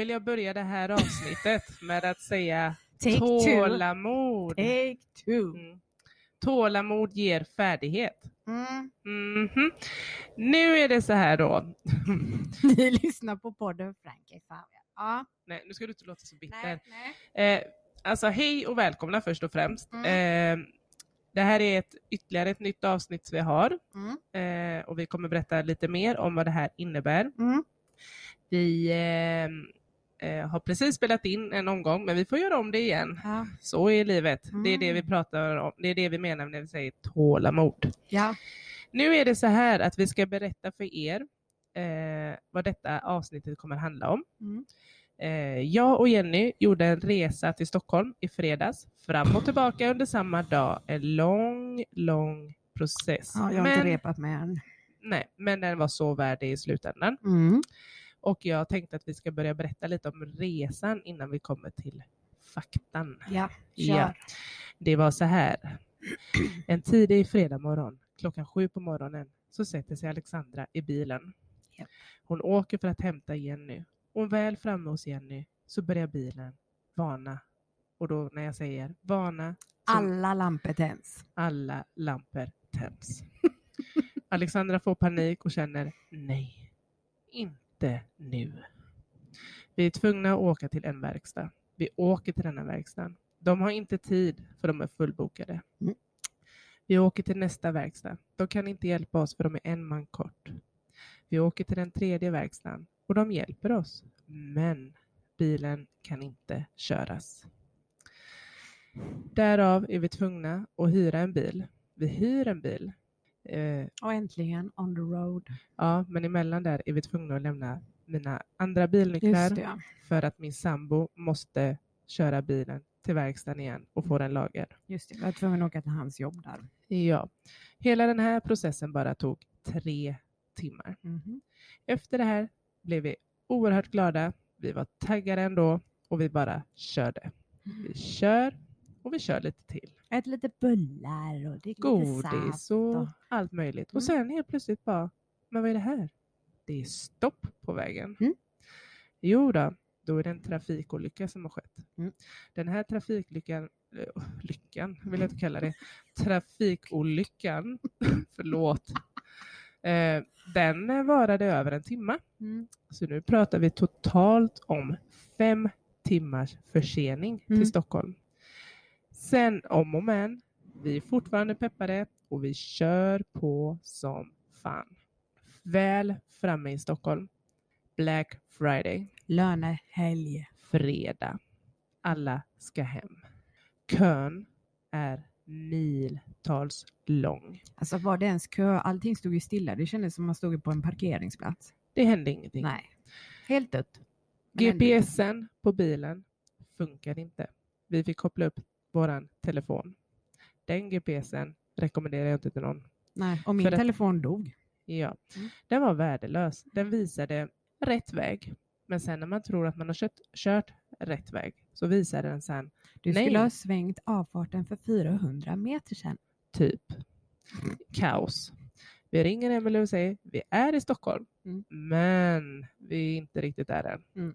vill jag börja det här avsnittet med att säga Take two. tålamod. Take two. Mm. Tålamod ger färdighet. Mm. Mhm. Nu är det så här då. Ni lyssnar på podden Frankie. Ja. Nej, nu ska du inte låta så bitter. Nej, nej. Eh, alltså hej och välkomna först och främst. Mm. Eh, det här är ett, ytterligare ett nytt avsnitt vi har Mm. eh, och vi kommer berätta lite mer om vad det här innebär. Mm. Vi eh, har precis spelat in en omgång men vi får göra om det igen. Ja. Så är livet. Det är det vi Mm. pratar om. Det är det vi menar när vi säger tålamod. ja. Nu är det så här att vi ska berätta för er eh, vad detta avsnittet kommer handla om. Mm. Eh, jag och Jenny gjorde en resa till Stockholm i fredags, fram och tillbaka under samma dag. En lång, lång process. ja, jag har men, inte repat mig än. nej, men den var så värd det i slutändan. Mm. Och jag tänkte att vi ska börja berätta lite om resan innan vi kommer till faktan. Ja, kör. Ja. Det var så här. En tidig fredag morgon, klockan sju på morgonen, så sätter sig Alexandra i bilen. Ja. Hon åker för att hämta Jenny. Och väl framme hos Jenny så börjar bilen varna. Och då när jag säger varna, Alla lampor tänds. alla lampor tänds. Alexandra får panik och känner nej, inte nu. Vi är tvungna att åka till en verkstad. Vi åker till denna verkstaden. De har inte tid för de är fullbokade. Mm. Vi åker till nästa verkstad. De kan inte hjälpa oss för de är en man kort. Vi åker till den tredje verkstaden och de hjälper oss. Men bilen kan inte köras. Därav är vi tvungna att hyra en bil. Vi hyr en bil. Eh, Och äntligen on the road. ja, men emellan där är vi tvungna att lämna mina andra bilnycklar för att min sambo måste köra bilen till verkstaden igen och få den lager. Just det. Jag var tvungen att åka till hans jobb där. Ja, hela den här processen bara tog tre timmar. Mhm. Efter det här blev vi oerhört glada. Vi var taggade ändå och vi bara körde. Vi kör och vi kör lite till. Ät lite bullar och drick lite Godis saft. och och- allt möjligt. Mm. Och sen helt plötsligt bara, men vad är det här? Det är stopp på vägen. Mm. Jo då, då är det en trafikolycka som har skett. Mm. Den här trafikolyckan, eh, lyckan vill jag inte kalla det, trafikolyckan, förlåt, eh, den varade över en timme. Mm. Så nu pratar vi totalt om fem timmars försening Mm. till Stockholm. Sen om och men, vi är fortfarande peppade och vi kör på som fan. Väl framme i Stockholm. Black Friday, Lönehelg. fredag. Alla ska hem. Kön är miltals lång. Alltså var det ens kö? Allting stod ju stilla. Det kändes som man stod på en parkeringsplats. Det hände ingenting. Nej. Helt dött. GPSen på bilen funkade inte. Vi fick koppla upp våran telefon. Den GPSen rekommenderar jag inte till någon. Nej, och min För att- telefon dog. Ja, Mm. den var värdelös. Den visade rätt väg. Men sen när man tror att man har kört, kört rätt väg så visade den sen Du Nej. skulle ha svängt avfarten för 400 meter sedan. typ kaos. Vi ringer Emelie och säger vi är i Stockholm, Mm. men vi är inte riktigt där än. Mm.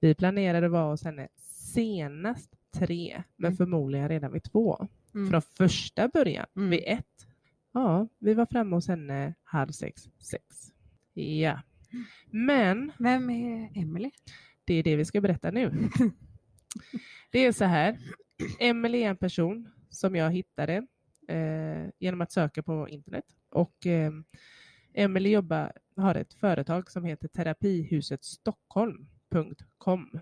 Vi planerade att vara hos henne senast tre, men Mm. förmodligen redan vid två. Mm. Från första början, Mm. vid ett. Ja, vi var framme hos henne halv sex, sex. Ja. Men Vem är Emily? det är det vi ska berätta nu. Det är så här. Emelie är en person som jag hittade eh, genom att söka på internet. Och eh, Emelie jobbar, har ett företag som heter terapihusetstockholm.com.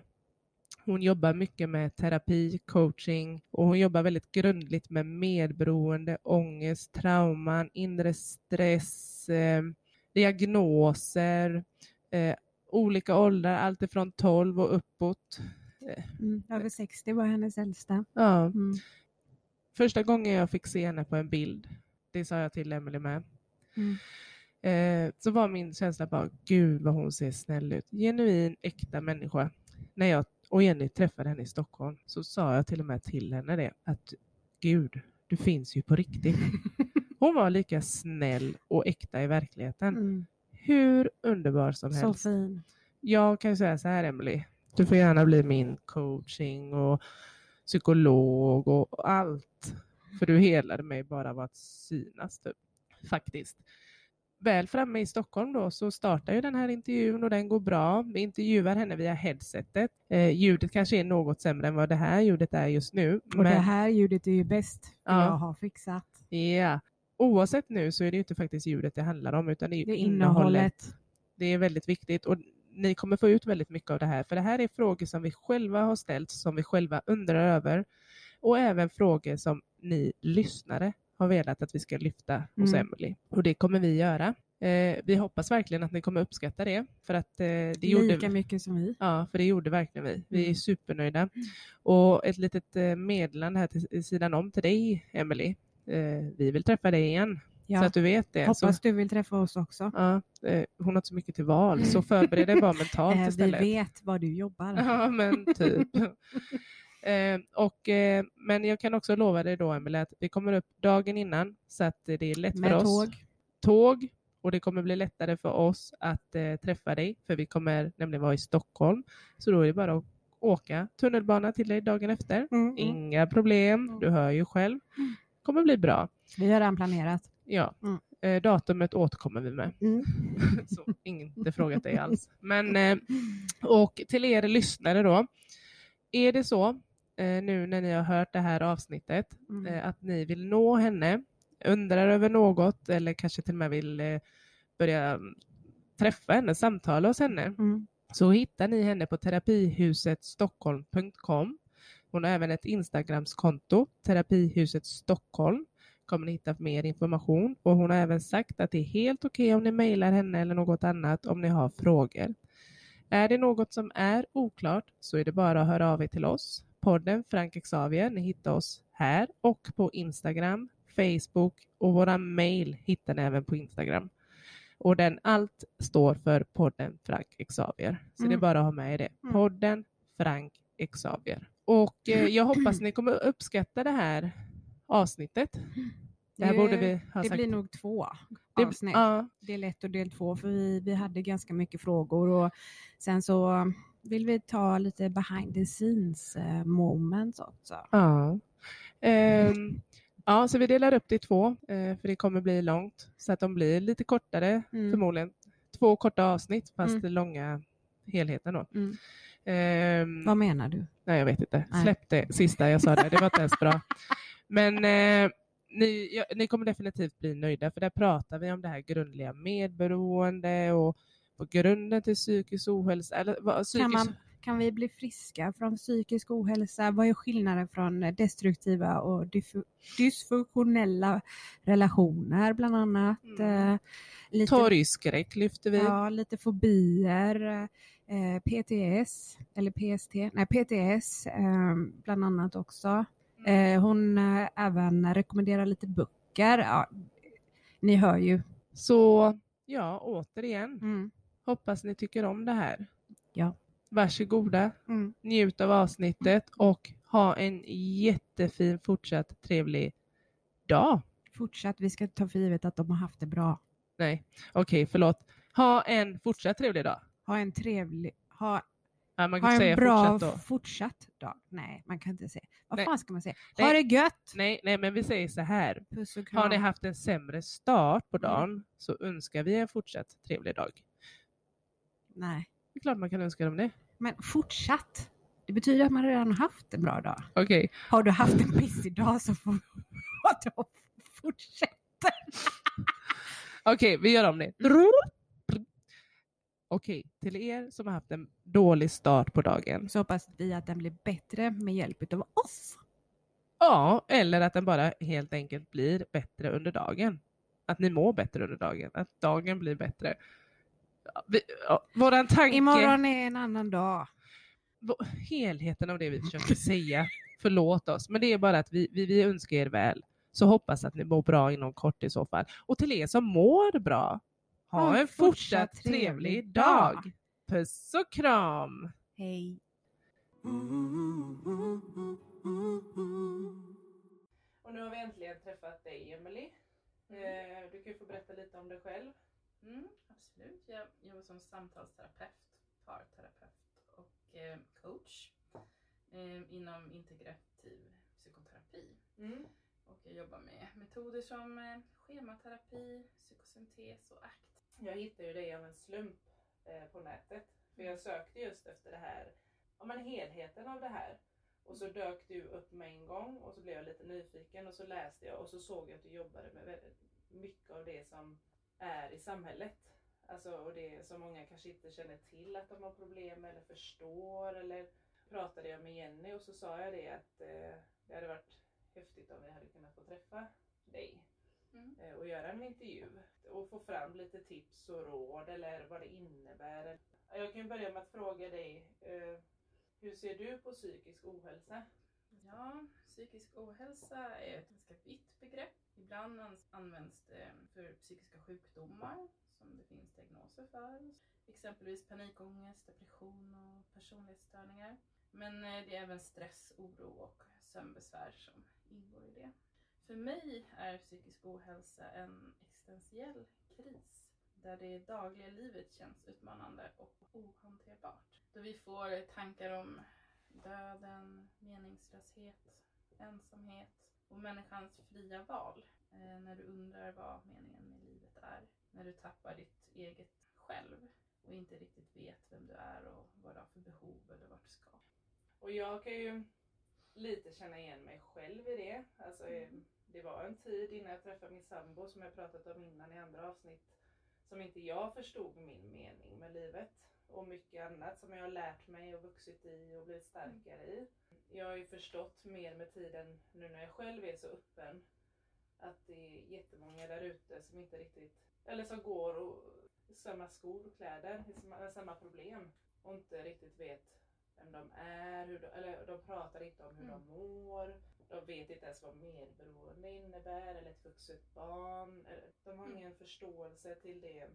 Hon jobbar mycket med terapi, coaching och hon jobbar väldigt grundligt med medberoende, ångest, trauman, inre stress, eh, diagnoser, eh, olika åldrar, allt ifrån 12 och uppåt. Mm, över 60 var hennes äldsta. Ja. Mm. Första gången jag fick se henne på en bild, det sa jag till Emelie med, Mm. eh, så var min känsla bara, gud vad hon ser snäll ut. Genuin, äkta människa. När jag och Jenny träffade henne i Stockholm så sa jag till och med till henne det, att gud, du finns ju på riktigt. Hon var lika snäll och äkta i verkligheten. Mm. Hur underbar som Så helst. fin. Jag kan ju säga så här, Emily. Du får gärna bli min coaching och psykolog och allt. För du helade mig bara av att synas, typ. faktiskt. Väl framme i Stockholm då så startar ju den här intervjun och den går bra. Vi intervjuar henne via headsetet. Eh, ljudet kanske är något sämre än vad det här ljudet är just nu. Och det här ljudet är ju bäst, Ja. jag har fixat. Ja. Oavsett nu så är det ju inte faktiskt ljudet det handlar om utan det är Det är innehållet. innehållet. Det är väldigt viktigt och ni kommer få ut väldigt mycket av det här för det här är frågor som vi själva har ställt, som vi själva undrar över och även frågor som ni lyssnare har velat att vi ska lyfta hos Mm. Emily och det kommer vi göra. Eh, vi hoppas verkligen att ni kommer uppskatta det för att eh, det gjorde Lika mycket som vi. Ja, för det gjorde verkligen vi. Vi är Mm. supernöjda. Och ett litet eh, meddelande här till sidan om till dig, Emily. Eh, vi vill träffa dig igen, så Ja. att du vet det. Hoppas Så, du vill träffa oss också. ja, eh, hon har inte så mycket till val, så förbered dig bara mentalt Eh, vi istället. vet var du jobbar. Ja, men typ. eh, och, eh, men jag kan också lova dig då, Emelie, att vi kommer upp dagen innan så att det är lätt Med för oss. tåg. Tåg. Och det kommer bli lättare för oss att eh, träffa dig, för vi kommer nämligen vara i Stockholm. Så då är det bara att åka tunnelbana till dig dagen efter. Mm. Inga problem, du hör ju själv. kommer bli bra. Vi har redan planerat. Ja. Mm. Eh, datumet återkommer vi med. Mm. Så inte frågat dig alls. Men, eh, och till er lyssnare då. Är det så nu när ni har hört det här avsnittet Mm. eh, att ni vill nå henne, undrar över något eller kanske till och med vill eh, börja mm, träffa henne, samtala hos henne, Mm. så hittar ni henne på terapihusetstockholm.com. Hon har även ett Instagramskonto, terapihuset Stockholm. kommer ni hitta mer information och hon har även sagt att det är helt okej om ni mejlar henne eller något annat om ni har frågor. Är det något som är oklart så är det bara att höra av er till oss. Podden Frank Xavier, ni hittar oss här och på Instagram, Facebook och våra mejl hittar ni även på Instagram. Och den allt står för podden Frank Xavier. Så det är Mm. bara att ha med er det. Mm. Podden Frank Xavier. Och eh, jag hoppas ni kommer uppskatta det här avsnittet. Det här borde vi ha det sagt. blir nog två Det- avsnitt. ja, Del ett och del två, för vi, vi hade ganska mycket frågor och sen så vill vi ta lite behind the scenes eh, moments också. ja. Ehm, ja, så vi delar upp det i två, eh, för det kommer bli långt. Så att de blir lite kortare, Mm. förmodligen. Två korta avsnitt, fast Mm. långa helheten då. Mm. Ehm, Vad menar du? Nej, jag vet inte. Nej. Släpp det sista jag sa där. Det var inte ens bra. Men eh, ni, ja, ni kommer definitivt bli nöjda, för där pratar vi om det här grundliga medberoende och på grunden till psykisk ohälsa. Eller, vad, psykisk, Kan, man, kan vi bli friska från psykisk ohälsa? Vad är skillnaden från destruktiva och dysfunktionella relationer bland annat? Mm. Eh, lite, Torgskräck lyfter vi. ja, lite fobier, eh, PTS, eller PST, nej PTS eh, bland annat också. Eh, hon även rekommenderar lite böcker. Ja, ni hör ju. Så ja, återigen, Mm. Hoppas ni tycker om det här. Ja. Varsågoda, Mm. njut av avsnittet och ha en jättefin fortsatt trevlig dag. Fortsatt, vi ska ta för givet att de har haft det bra. Nej, okej, förlåt. Ha en fortsatt trevlig dag. Ha en trevlig, ha, Ja, man kan ha säga en bra fortsatt då. fortsatt dag. Nej, man kan inte säga. Vad Nej. fan ska man säga? Nej. Ha det gött! Nej, nej, men vi säger så här. Har ni haft en sämre start Mm. på dagen så önskar vi en fortsatt trevlig dag. Nej, Det är klart man kan önska dem det. men fortsatt. Det betyder att man redan har haft en bra dag. Okej, Har du haft en pissig dag så får då fortsätt. okej, vi gör om det. Okej, till er som har haft en dålig start på dagen. Så hoppas vi att den blir bättre med hjälp av oss. Ja, eller att den bara helt enkelt blir bättre under dagen. Att ni mår bättre under dagen. Att dagen blir bättre. Vi, ja, våran tanke... Imorgon är en annan dag. helheten av det vi försöker säga. Förlåt oss, men det är bara att vi, vi, vi önskar er väl. Så hoppas att ni mår bra inom kort i så fall. Och till er som mår bra, ha en fortsatt trevlig dag. Puss och kram! Hej. Och nu har vi äntligen träffat dig, Emily. Eh, Du kan få berätta lite om dig själv. Mm, absolut. Jag jobbar som samtalsterapeut, parterapeut och eh, coach eh, inom integrativ psykoterapi. Mm. Och jag jobbar med metoder som eh, schematerapi, psykosyntes och ACT. Jag hittade ju dig av en slump eh, på nätet. För jag sökte just efter det här, ja men helheten av det här. Och så dök du upp med en gång och så blev jag lite nyfiken och så läste jag och så såg jag att du jobbade med väldigt mycket av det som är i samhället. Alltså och det som många kanske inte känner till att de har problem eller förstår eller pratade jag med Jenny och så sa jag det att eh, det hade varit häftigt om vi hade kunnat få träffa dig Mm. eh, och göra en intervju och få fram lite tips och råd eller vad det innebär. Jag kan börja med att fråga dig, eh, hur ser du på psykisk ohälsa? Ja, psykisk ohälsa är ett ganska vitt begrepp. Ibland används det eh, för psykiska sjukdomar som det finns diagnoser för. Exempelvis panikångest, depression och personlighetsstörningar. Men eh, det är även stress, oro och sömnbesvär som ingår i det. För mig är psykisk ohälsa en existentiell kris där det dagliga livet känns utmanande och ohanterbart. Då vi får tankar om döden, meningslöshet, ensamhet och människans fria val. Eh, när du undrar vad meningen med livet är. När du tappar ditt eget själv och inte riktigt vet vem du är och vad du har för behov eller vart du ska. Och jag kan ju lite känna igen mig själv i det. Alltså, eh, Det var en tid innan jag träffade min sambo som jag pratat om innan i andra avsnitt som inte jag förstod min mening med livet och mycket annat som jag har lärt mig och vuxit i och blivit starkare i. Jag har ju förstått mer med tiden nu när jag själv är så öppen att det är jättemånga där ute som inte riktigt, eller som går och samma skor och kläder, samma, samma problem och inte riktigt vet vem de är, hur de, eller de pratar inte om hur Mm. de mår. De vet inte ens vad medberoende innebär eller ett vuxet barn. eller- De har Mm. ingen förståelse till det.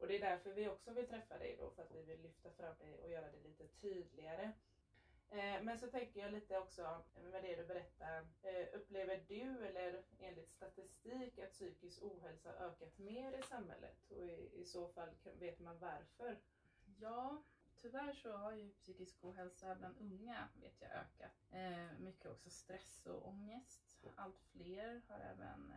Och det är därför vi också vill träffa dig då, för att vi vill lyfta fram dig och göra det lite tydligare. Eh, men så tänker jag lite också med det du berättar. Eh, upplever du eller enligt statistik att psykisk ohälsa ökat mer i samhället? Och i, så fall vet man varför? Ja, tyvärr så har ju psykisk ohälsa bland unga vet jag ökat. Eh, mycket också stress och ångest. Allt fler har även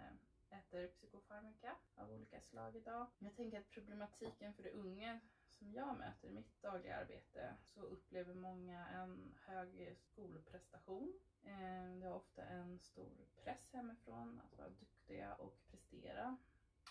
äter psykofarmaka av olika slag idag. Jag tänker att problematiken för de unga som jag möter i mitt dagliga arbete så upplever många en hög skolprestation. Eh, det har ofta en stor press hemifrån att vara duktiga och prestera.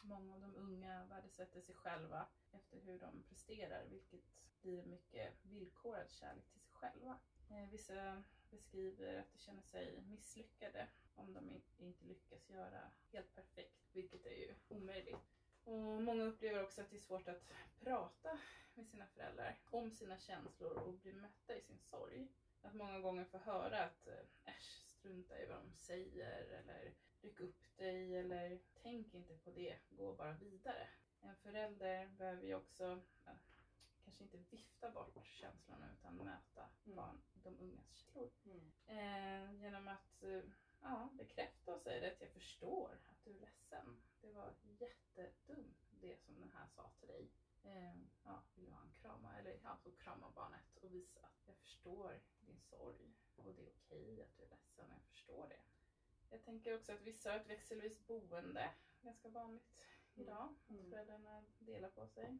Många av de unga värdesätter sig själva efter hur de presterar vilket blir mycket villkorad kärlek till sig själva. Eh, vissa beskriver att de känner sig misslyckade om de inte lyckas göra helt perfekt, vilket är ju omöjligt. Och många upplever också att det är svårt att prata med sina föräldrar om sina känslor och bli mötta i sin sorg. Att många gånger få höra att eh, äsch, strunta i vad de säger eller ryck upp dig eller tänk inte på det, gå bara vidare. En förälder behöver ju också eh, kanske inte vifta bort känslorna utan möta Mm. barn, de ungas känslor. Eh, genom att eh, ja, bekräfta och säga att jag förstår att du är ledsen. Det var jättedumt det som den här sa till dig. Eh, ja, vill du ha en krama? Eller ja, så krama barnet och visa att jag förstår din sorg och det är okej att du är ledsen, jag förstår det. Jag tänker också att vissa har ett växelvis boende, ganska vanligt idag. Att Mm. föräldrarna delar på sig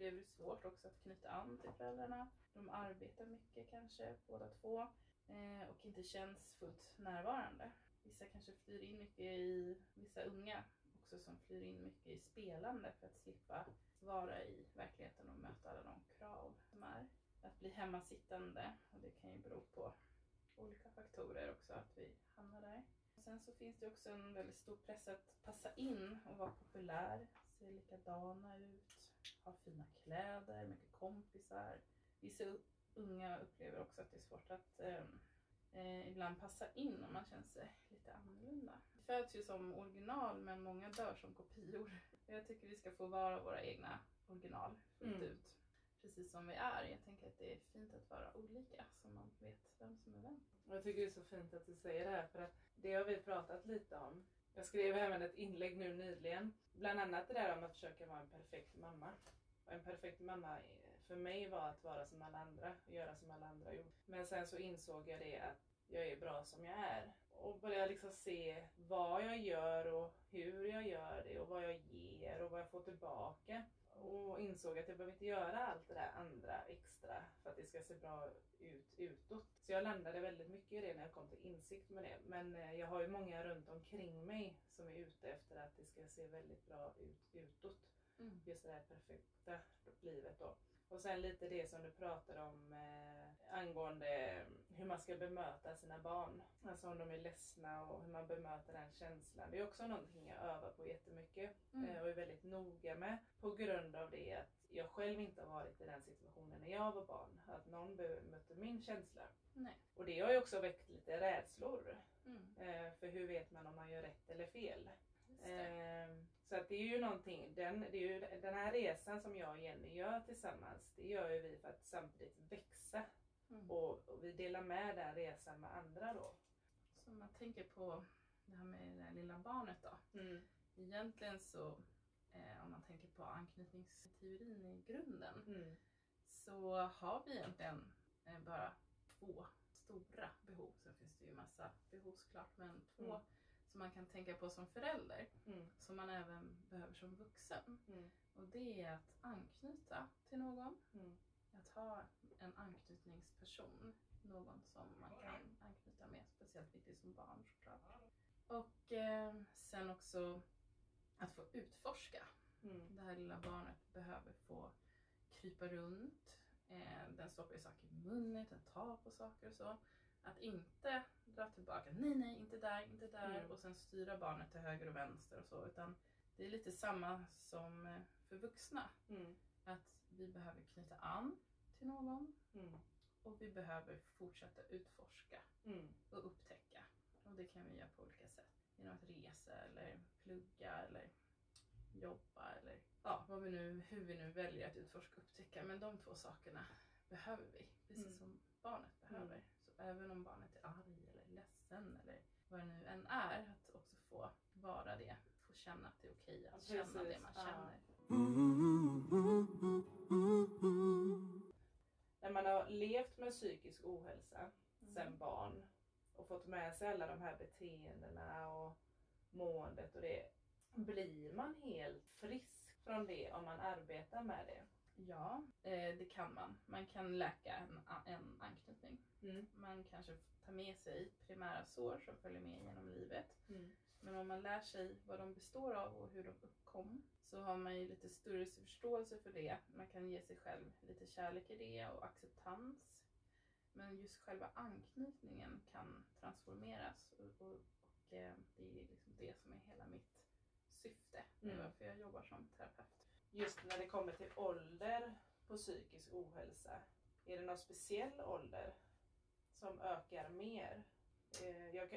det upplever det svårt också att knyta an till föräldrarna. De arbetar mycket kanske, båda två, eh, och inte känns fullt närvarande. Vissa kanske flyr in mycket i, vissa unga också som flyr in mycket i spelande för att slippa vara i verkligheten och möta alla de krav som är. Att bli hemmasittande, och det kan ju bero på olika faktorer också att vi hamnar där. Sen så finns det också en väldigt stor press att passa in och vara populär, se likadana ut, ha fina kläder, mycket kompisar. Vissa unga upplever också att det är svårt att ehm, eh, ibland passa in om man känner sig lite annorlunda. Vi föds ju som original men många dör som kopior. Jag tycker vi ska få vara våra egna original fullt Mm. ut. Precis som vi är. Jag tänker att det är fint att vara olika så man vet vem som är vem. Jag tycker det är så fint att du säger det här för att det har vi pratat lite om. Jag skrev även ett inlägg nu nyligen. Bland annat det där om att försöka vara en perfekt mamma. Och en perfekt mamma eh, för mig var att vara som alla andra och göra som alla andra gjorde. Men sen så insåg jag det att jag är bra som jag är. Och började liksom se vad jag gör och hur jag gör det och vad jag ger och vad jag får tillbaka. Och insåg att jag behöver inte göra allt det där andra extra för att det ska se bra ut utåt. Så jag landade väldigt mycket i det när jag kom till insikt med det. Men eh, jag har ju många runt omkring mig som är ute efter att det ska se väldigt bra ut utåt. Mm. Just det här perfekta livet då. Och sen lite det som du pratade om eh, angående hur man ska bemöta sina barn. Alltså om de är ledsna och hur man bemöter den känslan. Det är också någonting jag övar på jättemycket Mm. eh, och är väldigt noga med. På grund av det att jag själv inte har varit i den situationen när jag var barn. Att någon bemötte min känsla. Nej. Och det har ju också väckt lite rädslor. Mm. Eh, för hur vet man om man gör rätt eller fel? Ehm, Så att det är ju någonting, den, det är ju, den här resan som jag och Jenny gör tillsammans, det gör ju vi för att samtidigt växa. Mm. Och, och vi delar med den resan med andra då. Så om man tänker på det här med det här lilla barnet då. Egentligen så, eh, om man tänker på anknytningsteorin i grunden, Mm. så har vi egentligen eh, bara två stora behov. Sen finns det ju massa behov såklart, men två Mm. som man kan tänka på som förälder, Mm. som man även behöver som vuxen. Mm. Och det är att anknyta till någon, Mm. att ha en anknytningsperson, någon som man kan anknyta med, speciellt viktigt som barn såklart. Och eh, sen också att få utforska. Mm. Det här lilla barnet behöver få krypa runt, eh, den stoppar ju saker i munnen, den tar på saker och så. Att inte dra tillbaka, nej nej, inte där, inte där Mm. och sen styra barnet till höger och vänster och så. Utan det är lite samma som eh, för vuxna. Mm. Att vi behöver knyta an till någon Mm. och vi behöver fortsätta utforska Mm. och upptäcka. Och det kan vi göra på olika sätt. Genom att resa eller plugga eller jobba eller ja, vad vi nu, hur vi nu väljer att utforska och upptäcka. Men de två sakerna behöver vi, precis Mm. som barnet behöver. Mm. Så även om barnet är arg eller ledsen eller vad det nu än är, att också få vara det. Få känna att det är okej att Ja, känna det man Ja. När man har levt med psykisk ohälsa Mm. sen barn och fått med sig alla de här beteendena och måendet och det. Blir man helt frisk från det om man arbetar med det? Ja, eh, det kan man. Man kan läka en, en anknytning. Mm. Man kanske tar med sig primära sår som följer med genom livet. Mm. Men om man lär sig vad de består av och hur de uppkom så har man ju lite större förståelse för det. Man kan ge sig själv lite kärlek i det och acceptans. Men just själva anknytningen kan transformeras och, och, och eh, det är liksom det som är hela mitt syfte. Är Mm. varför jag jobbar som terapeut. Just när det kommer till ålder på psykisk ohälsa, är det någon speciell ålder som ökar mer? Eh, Jag,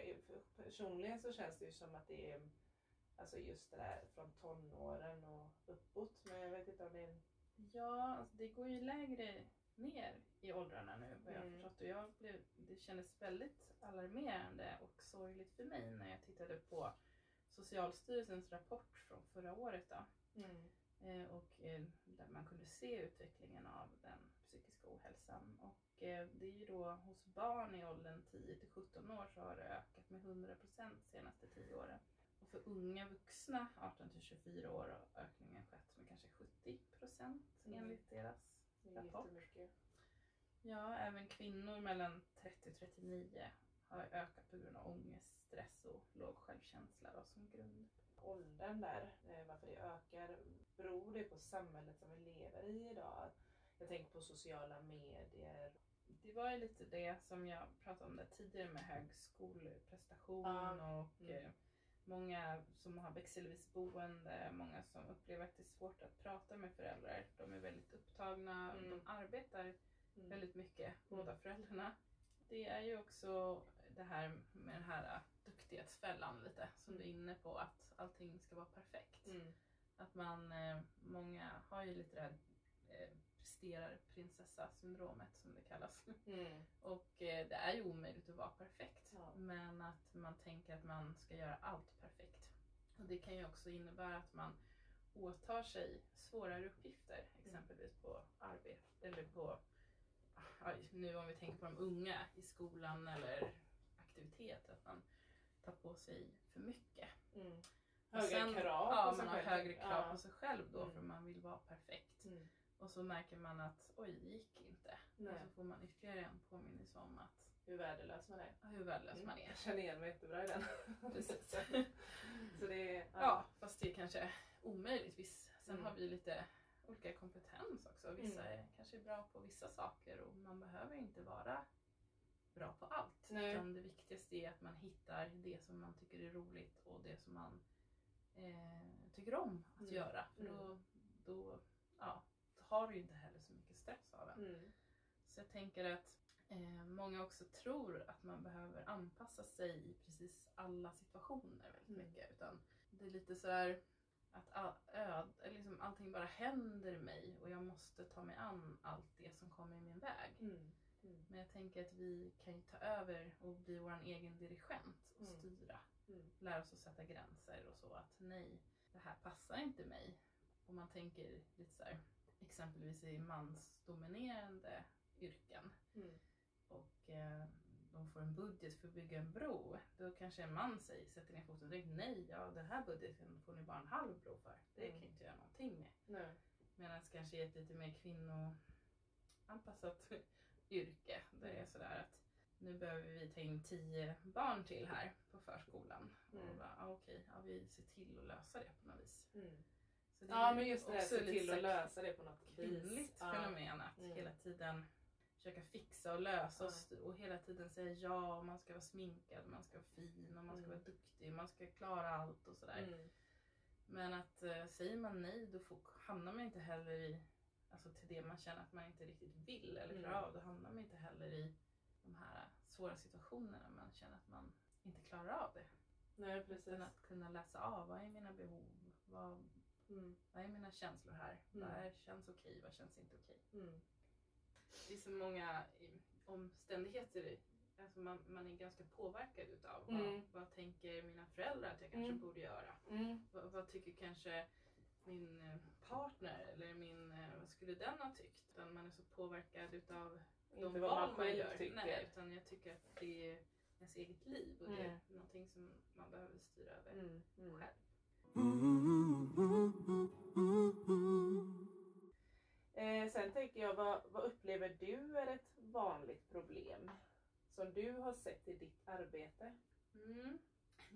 personligen så känns det ju som att det är alltså just det där från tonåren och uppåt. Men jag vet inte om det är... Ja, alltså det går ju lägre ner i åldrarna nu vad jag har Mm. förstått. Och jag blev, det kändes väldigt alarmerande och sorgligt för mig när jag tittade på Socialstyrelsens rapport från förra året. Då. Mm. Eh, och eh, där man kunde se utvecklingen av den psykiska ohälsan. Och eh, det är ju då hos barn i åldern 10 till 17 år så har det ökat med 100% de senaste 10 åren. Och för unga vuxna 18 till 24 år har ökningen skett med kanske 70% Mm. enligt deras Det är rapport. jättemycket. Ja, även kvinnor mellan 30 och 39 har ökat på grund av ångest, stress och låg självkänsla då, som grund. Åldern där, eh, varför det ökar, beror det på samhället som vi lever i idag? Jag tänker på sociala medier. Det var ju lite det som jag pratade om där tidigare med hög skolprestation Ja, och mm. eh, många som har växelvis boende, många som upplever att det är svårt att prata med föräldrar. De är väldigt upptagna, Mm. de arbetar Mm. väldigt mycket, båda föräldrarna. Det är ju också det här med den här duktighetsfällan lite, som du är inne på, att allting ska vara perfekt. Mm. Att man, eh, många har ju lite det här eh, presterar syndromet som det kallas. Mm. Och det är ju omöjligt att vara perfekt. Ja. Men att man tänker att man ska göra allt perfekt. Och det kan ju också innebära att man åtar sig svårare uppgifter, exempelvis på arbete, eller ja, nu om vi tänker på de unga i skolan eller aktiviteter, att man tar på sig för mycket. Mm. Höga sen- krav Ja, sig man har själv. högre krav Ja. på sig själv då Mm. för man vill vara perfekt. Mm. Och så märker man att oj, det gick inte. Nej. Och så får man ytterligare en påminnelse om att Hur värdelös man är. hur värdelös man är. Jag känner igen mig jättebra i den. Precis. Så det är, Ja, fast det är kanske omöjligt. Viss, sen Mm. har vi lite olika kompetens också. Vissa är kanske är bra på vissa saker och man behöver inte vara bra på allt. Nej. Utan det viktigaste är att man hittar det som man tycker är roligt och det som man eh, tycker om att Mm. göra. För då, då, ja, har du ju inte heller så mycket stress av det. Mm. Så jag tänker att eh, många också tror att man behöver anpassa sig i precis alla situationer väldigt Mm. mycket. Utan det är lite så här att all, eller liksom allting bara händer mig och jag måste ta mig an allt det som kommer i min väg. Mm. Mm. Men jag tänker att vi kan ju ta över och bli vår egen dirigent och Mm. styra. Mm. Lära oss att sätta gränser och så att nej, det här passar inte mig. Om man tänker lite så här, exempelvis i mansdominerande yrken och eh, de får en budget för att bygga en bro. Då kanske en man säger, sätter ner foten direkt. Nej, ja, den här budgeten får ni bara en halv bro för. Det Mm. kan inte göra någonting med. Nej. Medan kanske i ett lite mer kvinnoanpassat yrke. Där det är sådär att nu behöver vi ta in tio barn till här på förskolan. Mm. Och bara, ah, okej, ja, vi ser till att lösa det på något vis. Mm. Så det Ja är men just det, se till att lösa det på något kvinnligt Ja. fenomen att Mm. hela tiden försöka fixa och lösa Ja. och, hela tiden säga ja, och man ska vara sminkad, man ska vara fin och man ska Mm. vara duktig, man ska klara allt och sådär. Mm. Men att eh, säger man nej då får, hamnar man inte heller i, alltså till det man känner att man inte riktigt vill eller klarar Mm. av, då hamnar man inte heller i de här svåra situationerna man känner att man inte klarar av det. Nej precis. Utan att kunna läsa av, vad är mina behov? Vad, Mm. vad är mina känslor här? Mm. Vad är, känns okej? Vad känns inte okej? Mm. Det är så många eh, omständigheter alltså man, man är ganska påverkad utav. Mm. Vad, vad tänker mina föräldrar att jag kanske Mm. borde göra? Vad, vad tycker kanske min eh, partner eller min, eh, vad skulle den ha tyckt? Utan man är så påverkad utav de Inte val man man gör. tycker. Nej, utan jag tycker att det är ens eget liv och det är Mm. någonting som man behöver styra över Mm. Mm. själv. Eh, sen tänker jag, vad, vad upplever du är ett vanligt problem? Som du har sett i ditt arbete? Mm.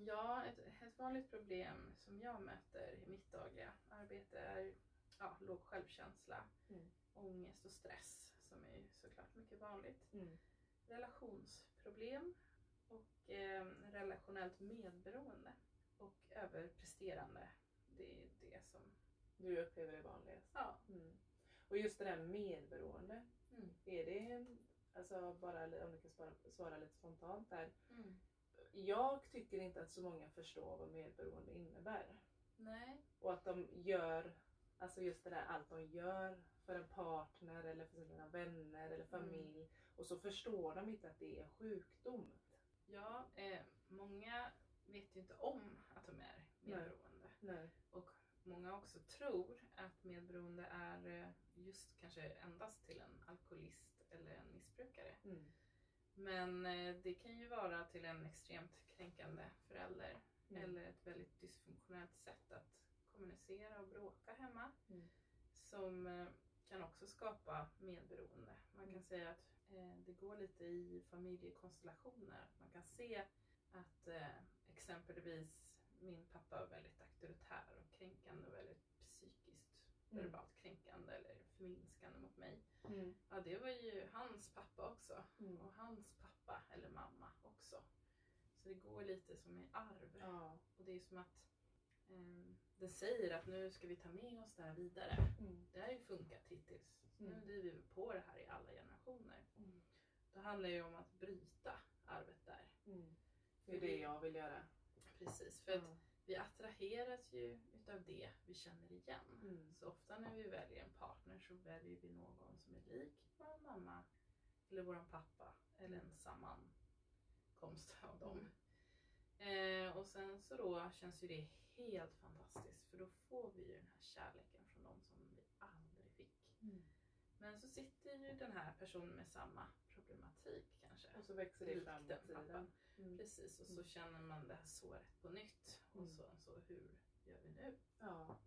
Ja, ett, ett vanligt problem som jag möter i mitt dagliga arbete är ja, låg självkänsla, Mm. ångest och stress som är såklart mycket vanligt. Mm. Relationsproblem och eh, relationellt medberoende och överpresterande. Det är det som, Du upplever det vanligast? ja. Mm. Och just det där medberoende, Mm. är det, alltså bara om du kan svara, svara lite spontant där. Mm. Jag tycker inte att så många förstår vad medberoende innebär. Nej. Och att de gör, alltså just det där allt de gör för en partner eller för sina vänner eller familj. Och så förstår de inte att det är sjukdom. Ja, eh, många vet ju inte om att de är medberoende. Nej. Och många också tror att medberoende är eh, just kanske endast till en alkoholist eller en missbrukare. Mm. Men eh, det kan ju vara till en extremt kränkande förälder Mm. eller ett väldigt dysfunktionellt sätt att kommunicera och bråka hemma. Mm. Som eh, kan också skapa medberoende. Man kan Mm. säga att eh, det går lite i familjekonstellationer. Man kan se att exempelvis min pappa var väldigt auktoritär och kränkande och väldigt psykiskt. Verbalt kränkande eller förminskande mot mig. Mm. Ja, det var ju hans pappa också. Mm. Och hans pappa eller mamma också. Så det går lite som i arv. Ja. Och det är som att eh, det säger att nu ska vi ta med oss det här vidare. Mm. Det har ju funkat hittills. Så Nu Mm. driver vi på det här i alla generationer. Mm. Då handlar det ju om att bryta arvet där. Mm. Det är det jag vill göra. Precis, för att vi attraheras ju utav det vi känner igen. Mm. Så ofta när vi väljer en partner så väljer vi någon som är lik vår mamma eller vår pappa eller en sammankomst av dem. Eh, och sen så då känns ju det helt fantastiskt för då får vi ju den här kärleken från dem som vi aldrig fick. Mm. Men så sitter ju den här personen med samma problematik kanske. Och så växer det fram med den tiden. Mm. Precis, och så Mm. känner man det här såret på nytt. Och Mm. så, så hur gör vi nu? Ja.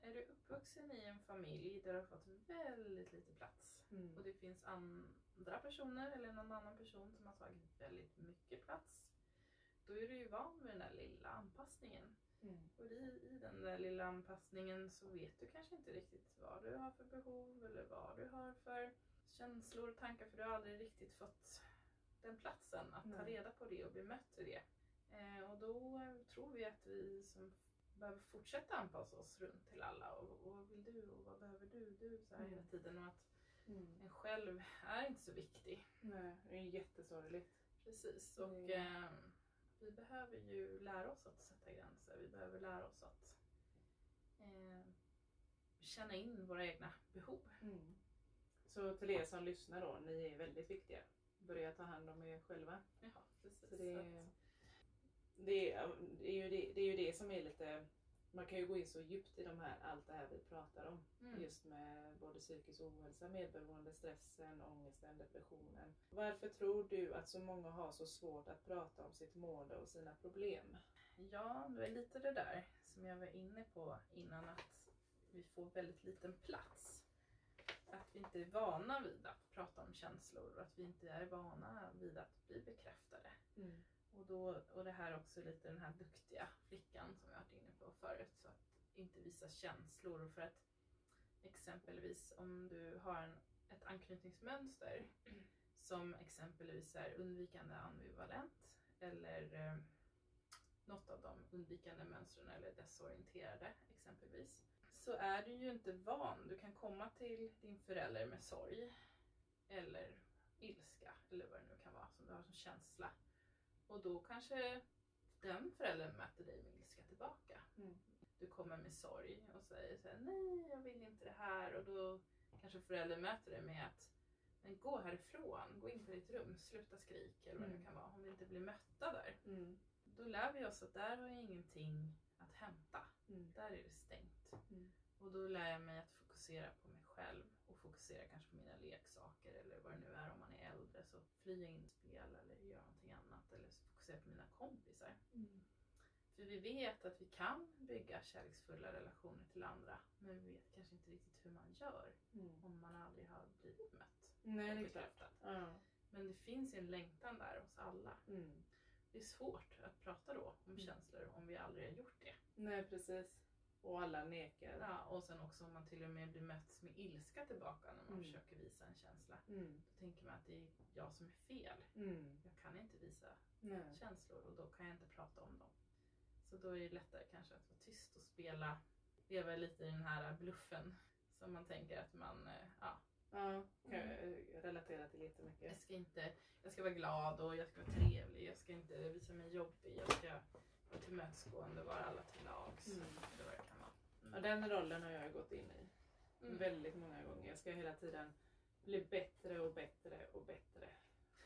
Är du uppvuxen i en familj där du har fått väldigt lite plats Mm. och det finns andra personer eller någon annan person som har tagit väldigt mycket plats. Då är du ju van vid den där lilla anpassningen. Mm. Och i, i den där lilla anpassningen så vet du kanske inte riktigt vad du har för behov eller vad du har för känslor och tankar för du har aldrig riktigt fått den platsen att ta Nej. reda på det och bli mött i det. Eh, och då tror vi att vi som behöver fortsätta anpassa oss runt till alla och, och vad vill du och vad behöver du, du så här Mm. hela tiden och att Mm. en själv är inte så viktig. Nej, det är jättesorgligt. Precis och Mm. eh, vi behöver ju lära oss att sätta gränser. Vi behöver lära oss att eh, känna in våra egna behov. Mm. Så till er som lyssnar då, ni är väldigt viktiga. Börja ta hand om er själva. Ja, precis. Så det, att- det, är, det, är ju det, det är ju det som är lite, man kan ju gå in så djupt i de här, allt det här vi pratar om. Mm. Just med både psykisk ohälsa, medberoende, stressen, ångesten, depressionen. Varför tror du att så många har så svårt att prata om sitt mående och sina problem? Ja, det är lite det där som jag var inne på innan att vi får väldigt liten plats. Att vi inte är vana vid att prata om känslor och att vi inte är vana vid att bli bekräftade. Och, då, och det här också lite den här duktiga flickan som jag varit inne på förut. Så att inte visa känslor för att exempelvis om du har en, ett anknytningsmönster som exempelvis är undvikande ambivalent eller eh, något av de undvikande mönstren eller desorienterade exempelvis. Så är du ju inte van. Du kan komma till din förälder med sorg eller ilska eller vad det nu kan vara som du har som känsla. Och då kanske den föräldern möter dig med ilska tillbaka. Mm. Du kommer med sorg och säger så här, nej jag vill inte det här och då kanske föräldern möter dig med att men gå härifrån, gå in på ditt rum, sluta skrik eller vad det Mm. kan vara om vi inte blir mötta där. Mm. Då lär vi oss att där har jag ingenting att hämta. Mm. Där är det stängt. Mm. Och då lär jag mig att fokusera på mig själv och fokusera kanske på mina leksaker eller vad det nu är om man är äldre. Så flyga in i spel eller göra någonting annat eller fokusera på mina kompisar. Mm. För vi vet att vi kan bygga kärleksfulla relationer till andra men vi vet kanske inte riktigt hur man gör Mm. om man aldrig har blivit mött Nej, och bekräftad. Ja. Men det finns ju en längtan där hos alla. Mm. Det är svårt att prata då om Mm. känslor om vi aldrig har gjort det. Nej, precis. Och alla nekar. Ja, och sen också om man till och med blir mött med ilska tillbaka när man Mm. försöker visa en känsla. Mm. Då tänker man att det är jag som är fel. Mm. Jag kan inte visa Nej. känslor och då kan jag inte prata om dem. Så då är det lättare kanske att vara tyst och spela, leva lite i den här bluffen som man tänker att man, eh, ja, Ja, kan jag relatera till jättemycket. jag ska inte, jag ska vara glad och jag ska vara trevlig, jag ska inte visa mig jobbig, jag ska vara tillmötesgående, vara alla till lags. Mm. Vara. Ja, den rollen har jag gått in i Mm. väldigt många gånger. Jag ska hela tiden bli bättre och bättre och bättre.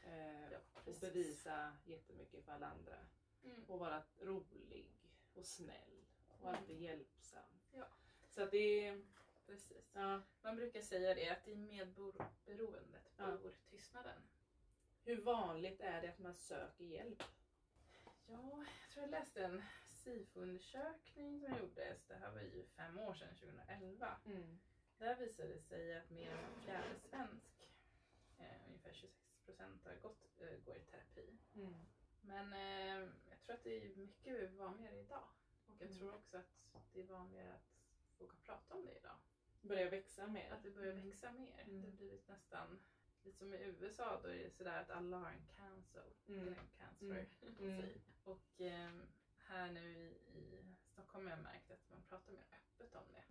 Eh, Ja, och bevisa jättemycket för alla andra. Mm. Och vara rolig och snäll och Mm. alltid hjälpsam. Ja. Så att det är... Precis. Ja, Man brukar säga det att i medberoendet Ja. bor tystnaden. hur vanligt är det att man söker hjälp? Ja, jag tror jag läste en SIFO-undersökning som gjordes, det här var ju fem år sedan, 2011. Mm. Där visade det sig att mer än var fjärde svensk, eh, ungefär 26 procent, har gått, eh, går i terapi. Mm. Men eh, jag tror att det är mycket vanligare idag. Och jag Mm. tror också att det är vanligare att folk har pratat om det idag. Börjar växa mer. Att det börjar växa mer. Mm. Det har blivit nästan, lite som i USA, då är det sådär att alla har en cancel. Mm. Eller en cancer. Mm. säger. Och ehm, här nu i, i Stockholm har jag märkt att man pratar mer öppet om det.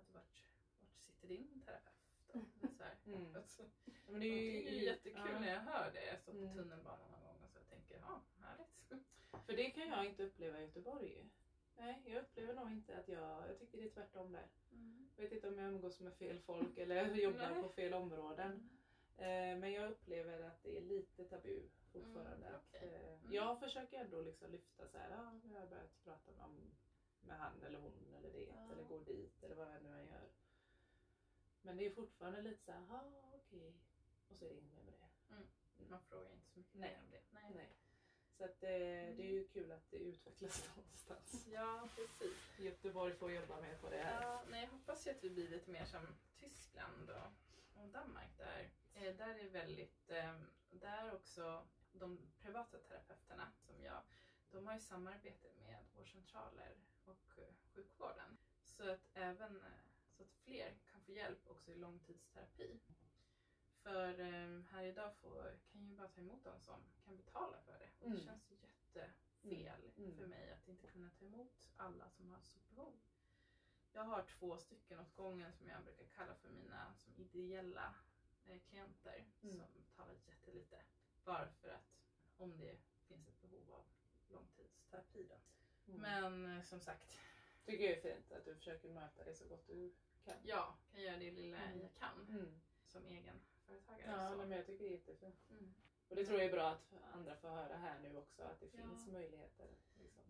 Att vart, vart sitter din terapeut? Det är Mm. öppet. Ja, men Det är ju jättekul ja. när jag hör det. Jag står på Mm. tunnelbanan någon gång och så tänker ja härligt. För det kan jag inte uppleva i Göteborg. Nej, jag upplever nog inte att jag... Jag tycker det är tvärtom där. Mm. Jag vet inte om jag umgås med fel folk eller jobbar på fel områden. Eh, men jag upplever att det är lite tabu fortfarande. Mm, att, okej. eh, Mm. Jag försöker ändå liksom lyfta så här, ja, nu har jag börjat prata med, med han eller hon eller det Ja. eller gå dit eller vad jag nu än gör. Men det är fortfarande lite så här, ja okej. Och så är det inget mer med det. Man frågar inte så mycket Nej. mer om det. Nej. Nej. Så att, eh, det är ju kul att det utvecklas någonstans. Ja, precis. Göteborg får jobba med på det här. Ja, nej, jag hoppas ju att vi blir lite mer som Tyskland och, och Danmark där. Eh, där är väldigt, eh, där också de privata terapeuterna som jag, de har ju samarbete med vårdcentraler och eh, sjukvården. Så att även eh, så att fler kan få hjälp också i långtidsterapi. För eh, här idag får, kan ju bara ta emot de som kan betala för det. Och det Mm. känns ju jättefel Mm, mm. för mig att inte kunna ta emot alla som har stort behov. Jag har två stycken åt gången som jag brukar kalla för mina som ideella eh, klienter Mm. som betalar jättelite. Bara för att om det finns ett behov av långtidsterapi då. Mm. Men eh, som sagt, Tycker jag är fint att du försöker möta det så gott du kan. jag kan göra det lilla Mm. jag kan Mm. som egen företagare. Ja, men jag tycker det är jättefint. Mm. Och det tror jag är bra att andra får höra här nu också, att det Ja. finns möjligheter. Liksom.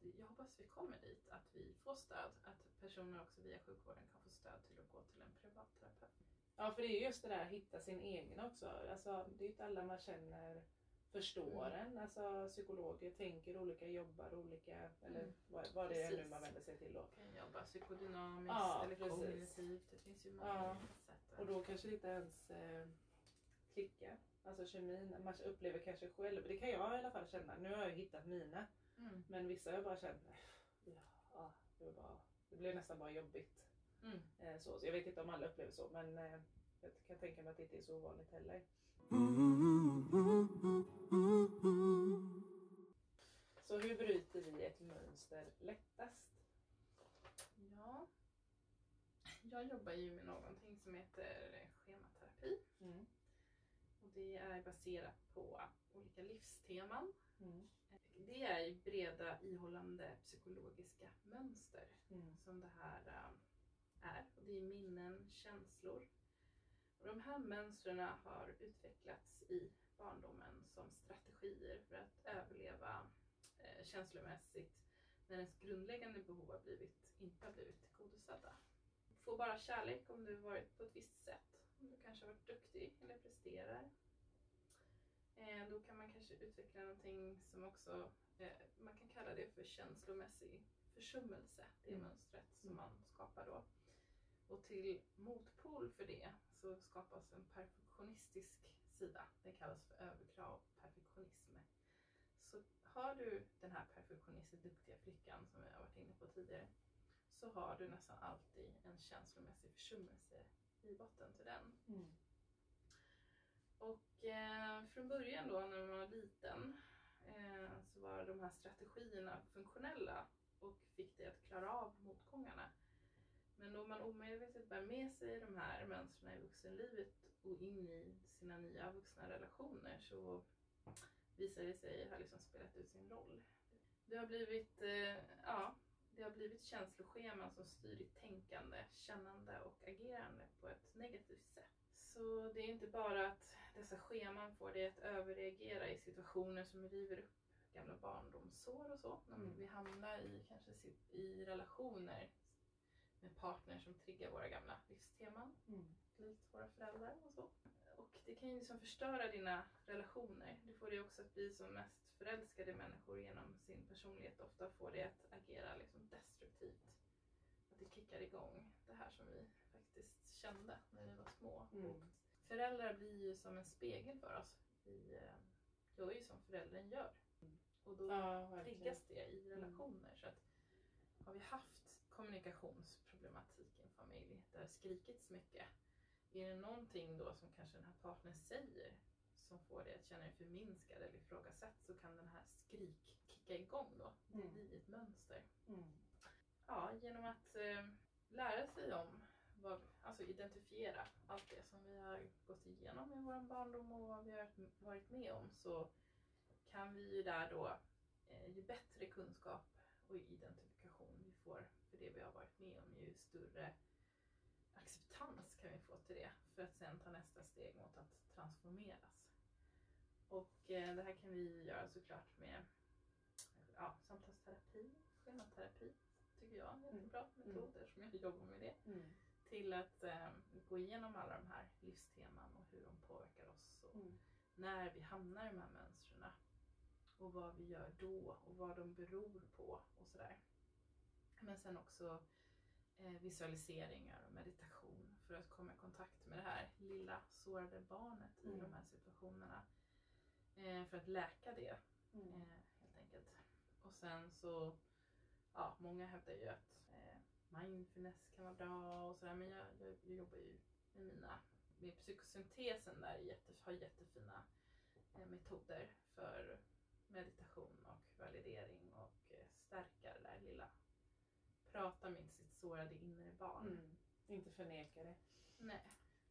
Jag hoppas vi kommer dit, att vi får stöd. Att personer också via sjukvården kan få stöd till att gå till en privatterapeut. Ja, för det är just det där att hitta sin egen också. Alltså, det är ju inte alla man känner förstår Mm. en. Alltså, psykologer tänker olika, jobbar olika, eller Mm. vad, vad det är nu man vänder sig till då. kan jobba psykodynamiskt Ja, eller precis. kognitivt. Det finns ju många Ja. sätt. Och då kanske det inte ens eh, klickar. Alltså kemin, man upplever kanske själv, det kan jag i alla fall känna. Nu har jag hittat mina, Mm. men vissa har jag bara känt, ja, ja, det, var bara, det blev nästan bara jobbigt. Mm. Eh, så, så jag vet inte om alla upplever så, men eh, jag kan tänka mig att det inte är så ovanligt heller. Så hur bryter vi ett mönster lättast? Ja. Jag jobbar ju med någonting som heter schematerapi. Mm. Och det är baserat på olika livsteman. Mm. Det är breda ihållande psykologiska mönster Mm. som det här äh, är. Och det är minnen, känslor. Och de här mönstren har utvecklats i barndomen som strategier för att överleva eh, känslomässigt när ens grundläggande behov har blivit, inte har blivit tillgodosedda. Få bara kärlek om du varit på ett visst sätt. Om du kanske har varit duktig eller presterar. Eh, då kan man kanske utveckla någonting som också, eh, man kan kalla det för känslomässig försummelse, det Mm. mönstret som man skapar då. Och till motpol för det så skapas en perfektionistisk sida. Det kallas för överkrav perfektionism. Så har du den här perfektionistiskt duktiga flickan som har varit inne på tidigare så har du nästan alltid en känslomässig försummelse i botten till den. Mm. Och eh, från början då när man var liten eh, så var de här strategierna funktionella och fick dig att klara av motgångarna. Men då man omedvetet bär med sig de här mönstren i vuxenlivet och in i sina nya vuxna relationer så visar det sig ha liksom spelat ut sin roll. Det har blivit, eh, ja, det har blivit känsloscheman som styr ditt tänkande, kännande och agerande på ett negativt sätt. Så det är inte bara att dessa scheman får dig att överreagera i situationer som river upp gamla barndomssår och så. När Mm. vi hamnar i, kanske i relationer med partner som triggar våra gamla livsteman, Mm. likt våra föräldrar och så. Och det kan ju liksom förstöra dina relationer. Det får dig också att bli som mest förälskade människor genom sin personlighet ofta får det att agera liksom destruktivt. Att det kickar igång det här som vi faktiskt kände när vi var små. Mm. Föräldrar blir ju som en spegel för oss. Vi eh, gör ju som föräldern gör. Och då Ja, triggas det i relationer. Så att har vi haft kommunikationsproblematik i en familj där det skrikits mycket. Är det någonting då som kanske den här partnern säger som får dig att känna dig förminskad eller ifrågasatt så kan den här skrik kicka igång då. Det Mm. blir ett mönster. Mm. Ja, genom att eh, lära sig om, vad, alltså identifiera allt det som vi har gått igenom i vår barndom och vad vi har varit med om så kan vi ju där då, eh, ju bättre kunskap och identifikation vi får det vi har varit med om, ju större acceptans kan vi få till det för att sen ta nästa steg mot att transformeras. Och eh, det här kan vi göra såklart med ja, samtalsterapi, schematerapi tycker jag är en jättebra metod eftersom jag jobbar med det. Mm. till att eh, gå igenom alla de här livsteman och hur de påverkar oss och Mm. när vi hamnar i de här mönstren och vad vi gör då och vad de beror på och sådär. Men sen också eh, visualiseringar och meditation för att komma i kontakt med det här lilla sårade barnet i Mm. de här situationerna. Eh, för att läka det Mm. eh, helt enkelt. Och sen så, ja, många hävdar ju att mindfulness kan vara bra och sådär men jag, jag, jag jobbar ju med mina, med psykosyntesen där jätte, har jättefina metoder för meditation och validering och stärka det där lilla, prata med sitt sårade inre barn. Mm. Inte förneka det. Nej,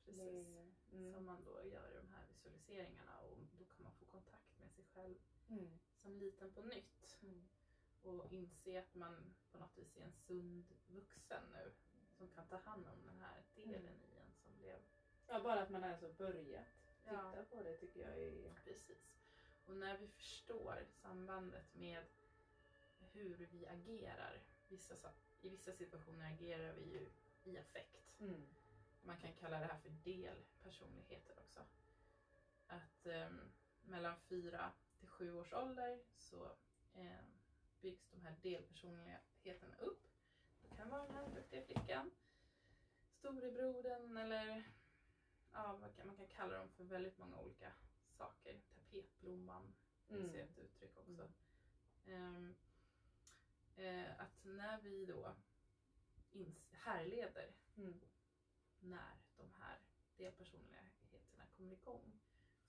precis. Det- mm. Som man då gör i de här visualiseringarna och då kan man få kontakt med sig själv Mm. som liten på nytt Mm. och inse att man på något vis är en sund vuxen nu som kan ta hand om den här delen Mm. i en som blev Ja, bara att man alltså börjat titta Ja. på det tycker jag är... precis. Och när vi förstår sambandet med hur vi agerar, vissa, sa- i vissa situationer agerar vi ju i affekt. Mm. Man kan kalla det här för delpersonligheter också. Att ehm, mellan fyra till sju års ålder så ehm, byggs de här delpersonligheterna upp. Det kan vara den här duktiga flickan, storebrodern eller ja, vad kan, man kan kalla dem för väldigt många olika saker. Tapetblomman Mm. ju ett uttryck också. Ehm, eh, att när vi då härleder Mm. när de här delpersonligheterna kommer igång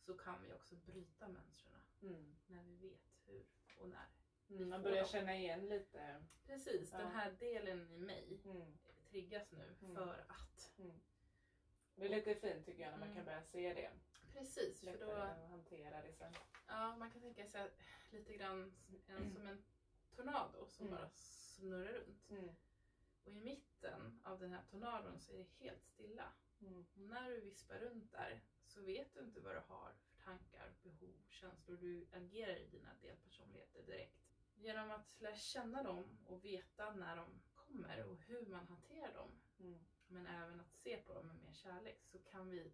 så kan vi också bryta mönstren Mm. när vi vet hur och när. Mm. Man börjar dem. känna igen lite. Precis, Ja. den här delen i mig Mm. triggas nu Mm. för att. Mm. Det är lite fint tycker jag när man Mm. kan börja se det. Precis, för Lättare då, att hantera det sen. ja, man kan tänka sig lite grann en, som en tornado som Mm. bara snurrar runt. Mm. Och i mitten av den här tornadon så är det helt stilla. Mm. När du vispar runt där så vet du inte vad du har för tankar, behov, känslor. Du agerar i dina delpersonligheter direkt. Genom att lära känna dem och veta när de kommer och hur man hanterar dem, Mm. men även att se på dem med mer kärlek, så kan vi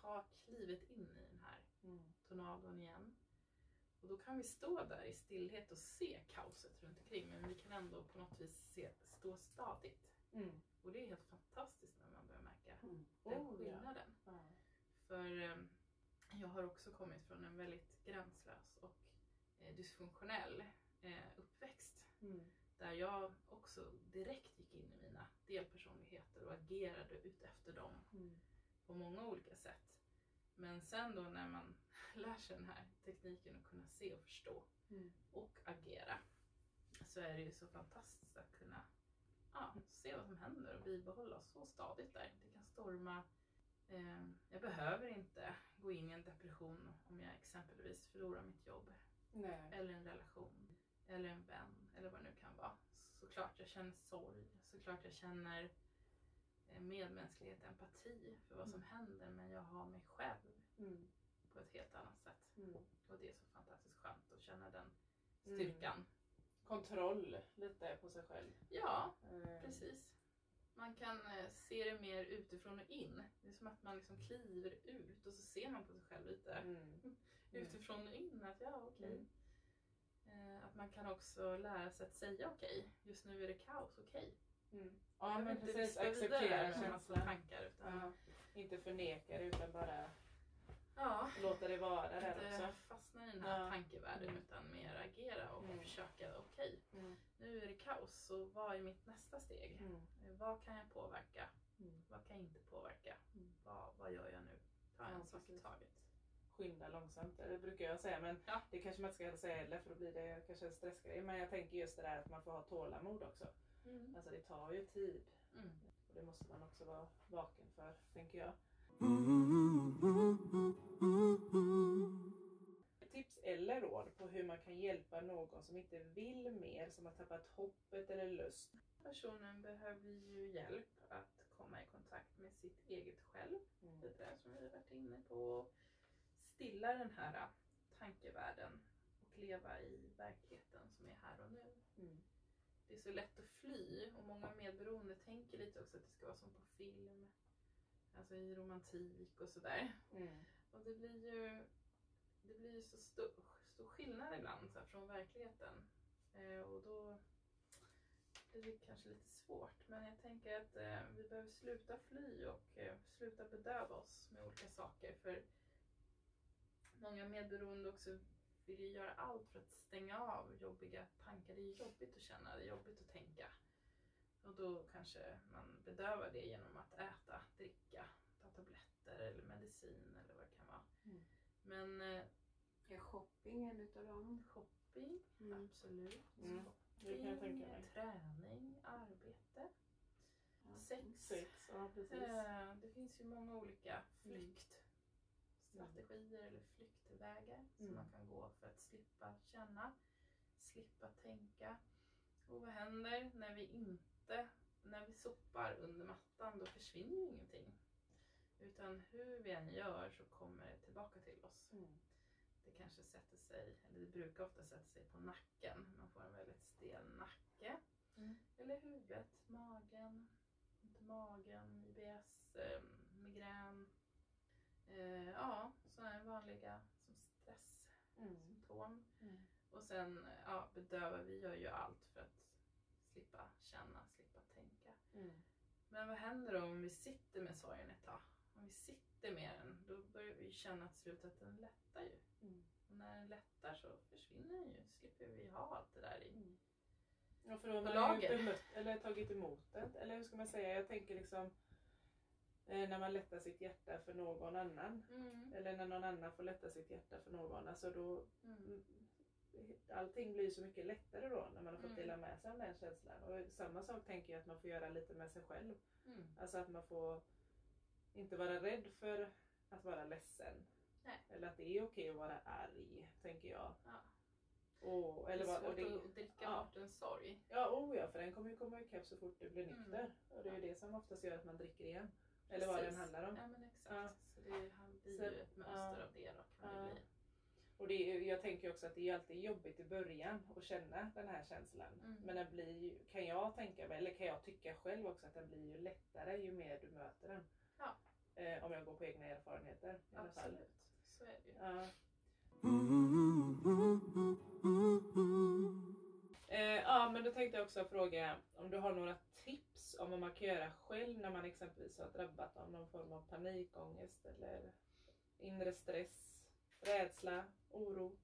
ta klivet in i den här Mm. tornadon igen. Och då kan vi stå där i stillhet och se kaoset runt omkring men vi kan ändå på något vis se, stå stadigt. Mm. Och det är helt fantastiskt när man börjar märka Mm. den Oh, skillnaden. Ja. För eh, jag har också kommit från en väldigt gränslös och eh, dysfunktionell eh, uppväxt. Mm. Där jag också direkt gick in i mina delpersonligheter och agerade ut efter dem Mm. på många olika sätt. Men sen då när man lär sig den här tekniken att kunna se och förstå Mm. och agera så är det ju så fantastiskt att kunna ja, se vad som händer och bibehålla så stadigt där. Det kan storma. Eh, jag behöver inte gå in i en depression om jag exempelvis förlorar mitt jobb Nej. eller en relation eller en vän eller vad det nu kan vara. Såklart jag känner sorg, såklart jag känner eh, medmänsklighet, empati för vad som händer men jag har mig själv Mm. På ett helt annat sätt. Mm. Och det är så fantastiskt skönt att känna den styrkan. Kontroll lite på sig själv. Ja, Eh, precis. Man kan eh, se det mer utifrån och in. Det är som att man liksom kliver ut och så ser man på sig själv lite Mm. utifrån och in. Att ja, okej. Mm. Eh, Att man kan också lära sig att säga okej, just nu är det kaos, okej. Mm. Jag Ja men precis, acceptera känslan. tankar. Utan, Ja. Inte förneka det utan bara ja, låta det vara där inte också. fastna i den här Ja. tankevärlden Mm. utan mer agera och Mm. försöka, okej, Mm. nu är det kaos, så vad är mitt nästa steg? Mm. Vad kan jag påverka? Mm. Vad kan jag inte påverka? Vad, vad gör jag nu? Ta en sak i taget. Skynda långsamt, det brukar jag säga men Ja. det kanske man inte ska säga heller för då blir det kanske en stressgrej. Men jag tänker just det där att man får ha tålamod också. Alltså det tar ju tid och det måste man också vara vaken för, tänker jag. Tips eller råd på hur man kan hjälpa någon som inte vill mer, som har tappat hoppet eller lust. Personen behöver ju hjälp att komma i kontakt med sitt eget själv. Mm. Det där som vi varit inne på. Stilla den här tankevärlden och leva i verkligheten som är här och nu. Mm. det är så lätt att fly och många medberoende tänker lite också att det ska vara som på film. Alltså i romantik och sådär. Mm. Och det blir ju, det blir ju så stor, stor skillnad ibland så här, från verkligheten. Eh, och då blir det kanske lite svårt. Men jag tänker att eh, vi behöver sluta fly och eh, sluta bedöva oss med olika saker. För många medberoende också vill ju göra allt för att stänga av jobbiga tankar. Det är jobbigt att känna, det är jobbigt att tänka. Och då kanske man bedövar det genom att äta, dricka, ta tabletter eller medicin eller vad det kan vara. Mm. Men eh, Är shopping en utav dem? shopping, Mm. absolut. Mm, Det kan jag tänka mig. Träning, arbete, Ja. sex. Sex, ja. Eh, Det finns ju många olika flyktstrategier eller flyktvägar som Mm. man kan gå för att slippa känna, slippa tänka. Och vad händer när vi inte, när vi sopar under mattan, då försvinner ju ingenting. Utan hur vi än gör så kommer det tillbaka till oss. Mm. Det kanske sätter sig, eller det brukar ofta sätta sig på nacken. Man får en väldigt stel nacke. Mm. Eller huvudet, magen, ont i magen, IBS, eh, migrän. Eh, ja, sådana här vanliga som stresssymptom. Mm. Mm. Och sen ja, bedöva, vi gör ju allt för att känna, slippa tänka. Mm. Men vad händer då om vi sitter med sorgen ett tag? Om vi sitter med den, då börjar vi känna till slut att den lättar ju. Mm. Och när den lättar så försvinner den ju, slipper vi ha allt det där i. Mm. Ja för då har ju bemött, eller tagit emot det. Eller hur ska man säga? Jag tänker liksom eh, när man lättar sitt hjärta för någon annan. Mm. Eller när någon annan får lätta sitt hjärta för någon. Alltså då, Mm. Mm, allting blir så mycket lättare då när man har fått Mm. dela med sig av den känslan. Och samma sak tänker jag att man får göra lite med sig själv. Mm. Alltså att man får inte vara rädd för att vara ledsen. Nej. Eller att det är okej att vara arg, tänker jag. Ja. Och, Det eller är vad, svårt och det, att dricka ja. bort en sorg. Ja, oh ja, för den kommer ju komma ikapp så fort du blir Mm. nykter. Och det är ju det som oftast gör att man dricker igen. Eller vad den Precis. handlar om. Ja men exakt. Ja. Så det blir ju ett mönster av det då kan det bli. Och det är, jag tänker också att det är alltid jobbigt i början att känna den här känslan. Mm. Men den blir ju, kan jag tänka mig, eller kan jag tycka själv också, att den blir ju lättare ju mer du möter den. Ja. Eh, om jag går på egna erfarenheter i alla fall. Absolut. Så är det ju. Ja. Eh, ja men då tänkte jag också fråga om du har några tips om vad man kan göra själv när man exempelvis har drabbat av någon form av panikångest eller inre stress, rädsla, oro.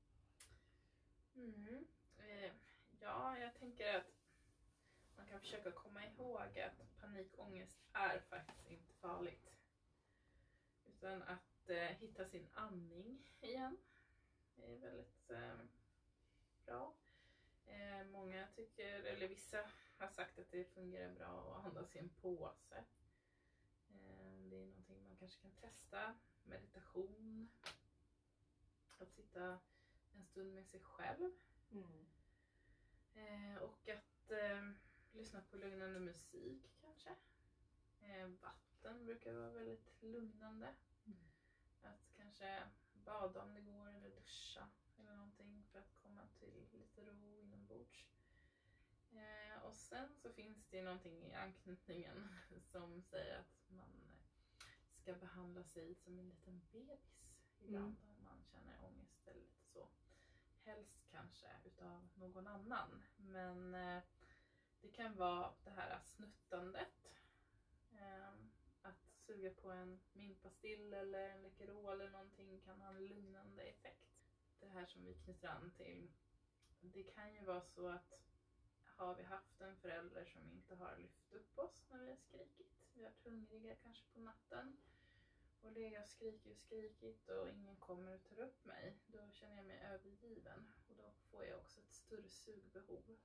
Mm. Eh, ja, jag tänker att man kan försöka komma ihåg att panikångest är faktiskt inte farligt. Utan att eh, hitta sin andning igen är väldigt eh, bra. Eh, många tycker, eller vissa har sagt att det fungerar bra att andas i en påse. Eh, det är någonting man kanske kan testa. Meditation. Att sitta en stund med sig själv. Eh, och att eh, lyssna på lugnande musik kanske. Eh, vatten brukar vara väldigt lugnande. Mm. Att kanske bada om det går eller duscha eller någonting för att komma till lite ro inombords. Eh, och sen så finns det någonting i anknytningen som säger att man ska behandla sig som en liten bebis ibland om man känner ångest eller lite så. Helst kanske utav någon annan. Men eh, det kan vara det här snuttandet. Ehm, att suga på en minpastill eller en Läkerol eller någonting kan ha en lugnande effekt. Det här som vi knyter an till. Det kan ju vara så att har vi haft en förälder som inte har lyft upp oss när vi har skrikit. Vi har varit hungriga kanske på natten och legat och skrikit och skrikit och ingen kommer och tar upp mig. Då känner jag mig övergiven och då får jag också ett större sugbehov.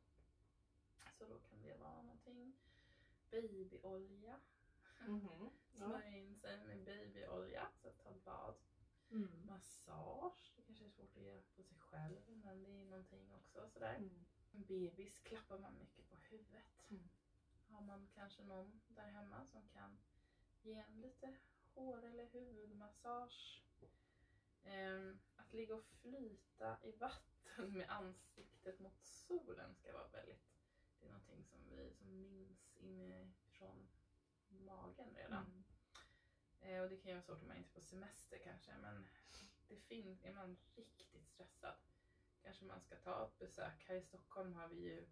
Så då kan det vara någonting. Babyolja. Mhm. Ja. Smörja in sig med babyolja, så att ta ett bad. Mm. Massage, det kanske är svårt att göra på sig själv men det är någonting också sådär. Mm. En bebis klappar man mycket på huvudet. Mm. Har man kanske någon där hemma som kan ge en lite hår eller huvudmassage. Ehm, att ligga och flyta i vatten med ansiktet mot solen ska vara väldigt... Det är någonting som vi som minns inifrån magen redan. Mm. Eh, och det kan ju vara svårt om man inte är på semester kanske men det finns, är man riktigt stressad kanske man ska ta ett besök. Här i Stockholm har vi ju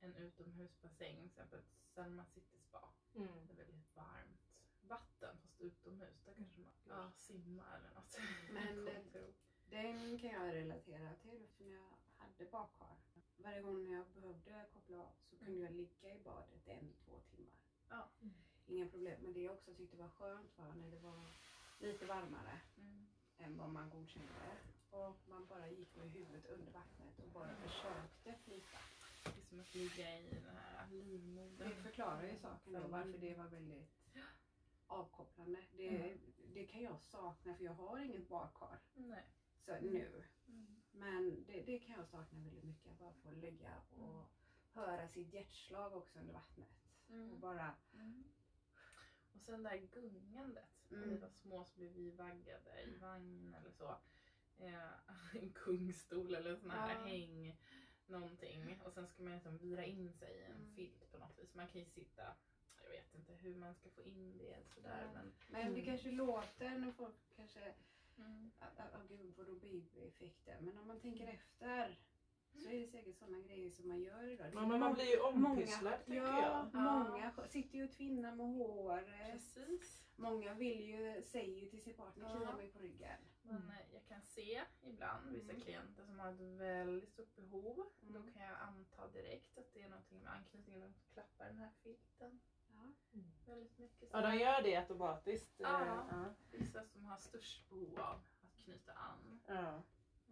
en utomhusbassäng, till exempel Selma City Spa. Mm. Det är väldigt varmt vatten fast utomhus. Där kanske man ja, simmar eller något. Men. Den kan jag relatera till när jag hade badkar. Varje gång jag behövde koppla av så kunde jag ligga i badet en, två timmar. Ja. Inga problem. Men det jag också tyckte var skönt var när det var lite varmare Mm. än vad man godkände. Och man bara gick med huvudet under vattnet och bara försökte flyta. Det är som att ligga i den här livmodern. Det förklarar ju saken då varför det var väldigt avkopplande. Det, det kan jag sakna för jag har inget badkar Nej. så nu. Mm. Men det, det kan jag sakna väldigt mycket. Att bara få ligga och höra sitt hjärtslag också under vattnet. Och Mm. bara, Mm. Och sen det här gungandet. När vi Mm. var små så blev vi vaggade i vagn eller så. Eh, en kungstol eller sån här Ja. häng någonting. Och sen ska man liksom vira in sig i en Mm. filt på något vis. Man kan ju sitta, jag vet inte hur man ska få in det sådär men men det Mm. kanske låter när folk kanske, mm. åh gud vadå babyeffekter. Men om man tänker efter så är det säkert sådana grejer som man gör idag. Det Men, man blir ju ompysslad tänker ja, jag. många sk- sitter ju och tvinnar med håret. precis. Många vill ju, säger ju till sin partner, Ja. klia mig på ryggen. Men eh, jag kan se ibland vissa Mm. klienter som har ett väldigt stort behov. Mm. Då kan jag anta direkt att det är någonting med anknytningen. De klappar den här filten Ja. väldigt mycket. Ja, de gör det automatiskt. eh, Ja. ja. Vissa som har störst behov av att knyta an. Ja.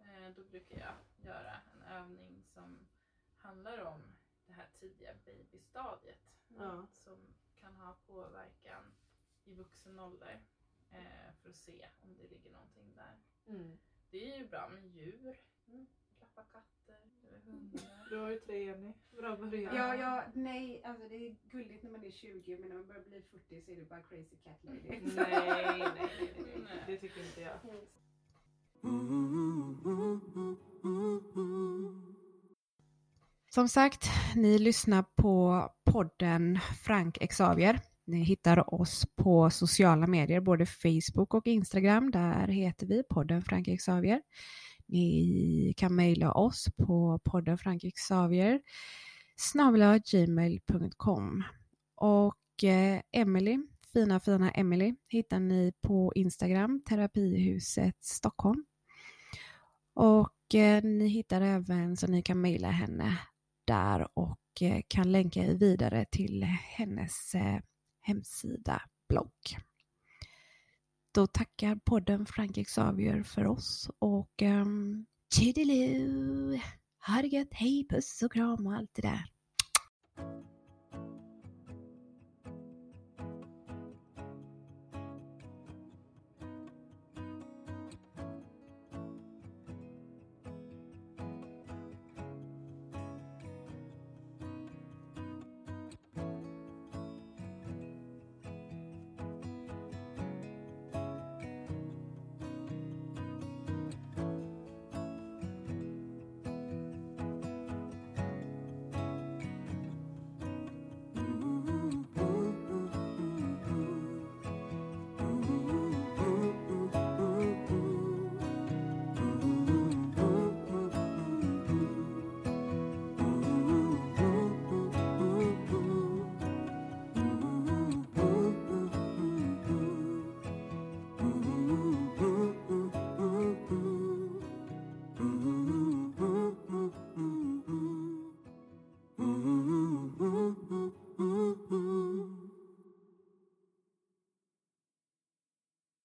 Eh, Då brukar jag göra en övning som handlar om det här tidiga babystadiet. Ja. Som kan ha påverkan i vuxen ålder. eh, För att se om det ligger någonting där. Mm. Det är ju bra med djur. Mm. Klappa katter eller hundar. Du har ju tre Jenny. Bra början. Ja, ja, nej, alltså det är gulligt när man är 20 men när man börjar bli 40 så är det bara crazy cat lady. Nej, nej, nej, nej, nej. Det tycker inte jag. Som sagt, ni lyssnar på podden Frank Xavier. Ni hittar oss på sociala medier, både Facebook och Instagram. Där heter vi podden Frank Xavier. Ni kan mejla oss på podden Frank Xavier gmail.com och eh, Emily, fina fina Emily, hittar ni på Instagram, Terapihuset Stockholm. Och eh, ni hittar även så ni kan mejla henne där och eh, kan länka er vidare till hennes eh, hemsida, blogg. Då tackar podden Frank Xavier för oss och um! Ha det gött, hej, puss och kram och allt det där.